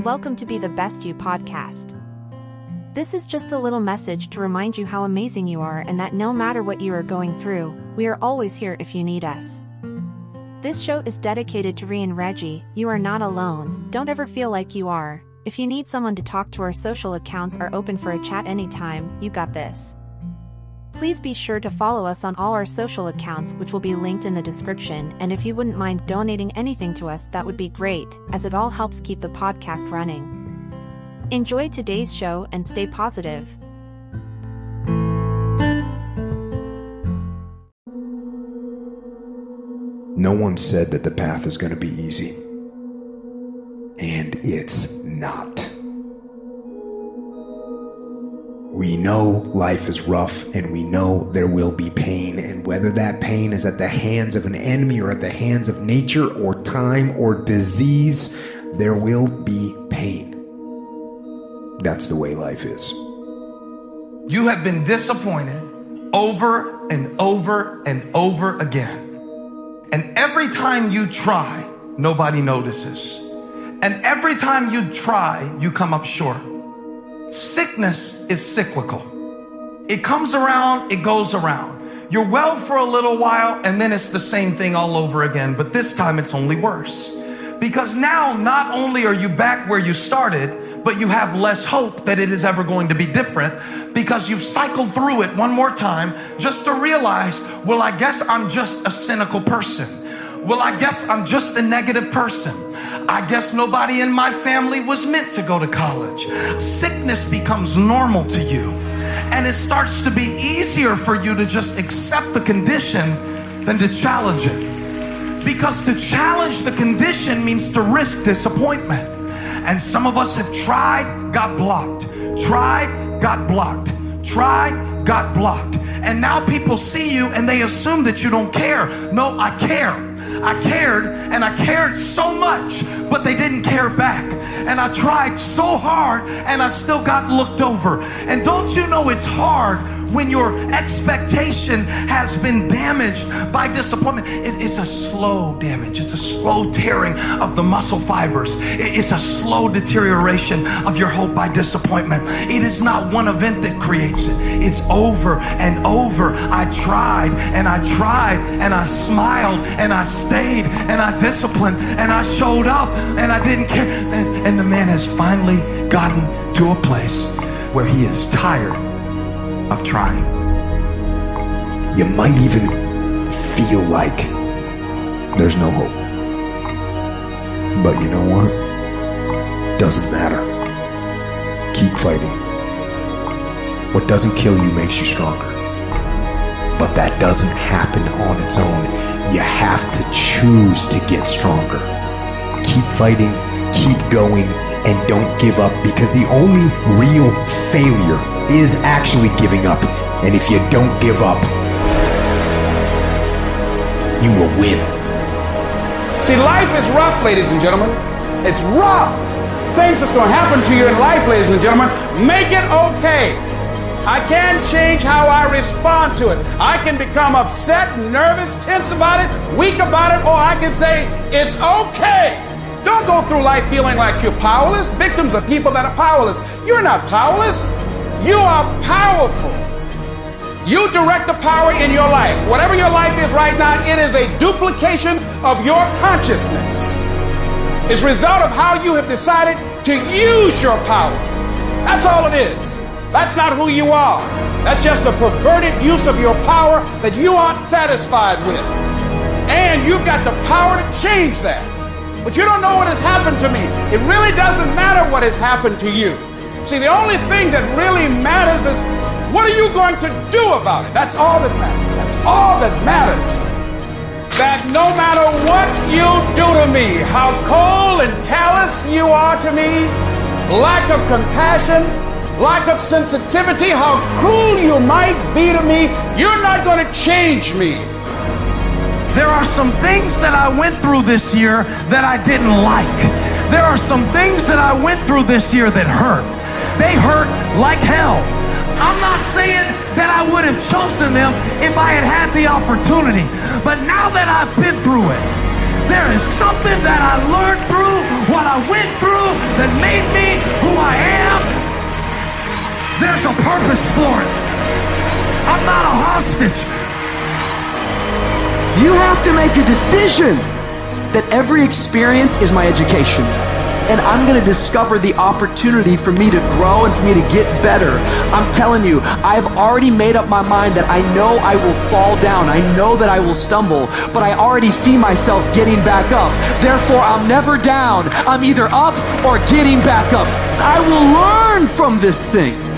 and welcome to Be the Best You podcast. This is just a little message to remind you how amazing you are and that no matter what you are going through, we are always here if you need us. This show is dedicated to Ree and Reggie. You are not alone, don't ever feel like you are. If you need someone to talk to, our social accounts are open for a chat anytime, you got this. Please be sure to follow us on all our social accounts, which will be linked in the description. And if you wouldn't mind donating anything to us, that would be great, as it all helps keep the podcast running. Enjoy today's show and stay positive. No one said that the path is going to be easy. And it's not. We know life is rough and we know there will be pain, and whether that pain is at the hands of an enemy or at the hands of nature or time or disease, there will be pain. That's the way life is. You have been disappointed over and over and over again. And every time you try, nobody notices. And every time you try, you come up short. Sickness is cyclical. It comes around, it goes around. You're well for a little while, and then it's the same thing all over again, but this time it's only worse. Because now, not only are you back where you started, but you have less hope that it is ever going to be different because you've cycled through it one more time just to realize, well, I guess I'm just a cynical person. Well, I guess I'm just a negative person. I guess nobody in my family was meant to go to college. Sickness becomes normal to you. And it starts to be easier for you to just accept the condition than to challenge it. Because to challenge the condition means to risk disappointment. And some of us have tried, got blocked, tried, got blocked, tried, got blocked. And now people see you and they assume that you don't care. No, I care. I cared and I cared so much, but they didn't care back. And I tried so hard and I still got looked over. And don't you know it's hard when your expectation has been damaged by disappointment? It's a slow damage, it's a slow tearing of the muscle fibers, it's a slow deterioration of your hope by disappointment. It is not one event that creates it, it's over and over. I tried and I tried and I smiled and I stayed and I disciplined and I showed up and I didn't care. And, and the man has finally gotten to a place where he is tired of trying. You might even feel like there's no hope. But you know what? Doesn't matter. Keep fighting. What doesn't kill you makes you stronger. But that doesn't happen on its own. You have to choose to get stronger. Keep fighting, keep going, and don't give up because the only real failure is actually giving up. And if you don't give up, you will win. See, life is rough, ladies and gentlemen. It's rough. Things that's going to happen to you in life, ladies and gentlemen, make it okay. I can change how I respond to it. I can become upset, nervous, tense about it, weak about it, or I can say, it's okay. Don't go through life feeling like you're powerless. Victims are people that are powerless. You're not powerless. You are powerful. You direct the power in your life. Whatever your life is right now, it is a duplication of your consciousness. It's a result of how you have decided to use your power. That's all it is. That's not who you are. That's just a perverted use of your power that you aren't satisfied with. And you've got the power to change that. But you don't know what has happened to me. It really doesn't matter what has happened to you. See, the only thing that really matters is what are you going to do about it? That's all that matters. That's all that matters. That no matter what you do to me, how cold and callous you are to me, lack of compassion, lack of sensitivity, how cruel you might be to me, you're not going to change me. There are some things that I went through this year that I didn't like. There are some things that I went through this year that hurt. They hurt like hell. I'm not saying that I would have chosen them if I had had the opportunity. But now that I've been through it, there is something that I learned through what I went through that made me who I am, there's a purpose for it. I'm not a hostage. You have to make a decision that every experience is my education and I'm going to discover the opportunity for me to grow and for me to get better. I'm telling you, I've already made up my mind that I know I will fall down. I know that I will stumble, but I already see myself getting back up. Therefore, I'm never down. I'm either up or getting back up. I will learn from this thing.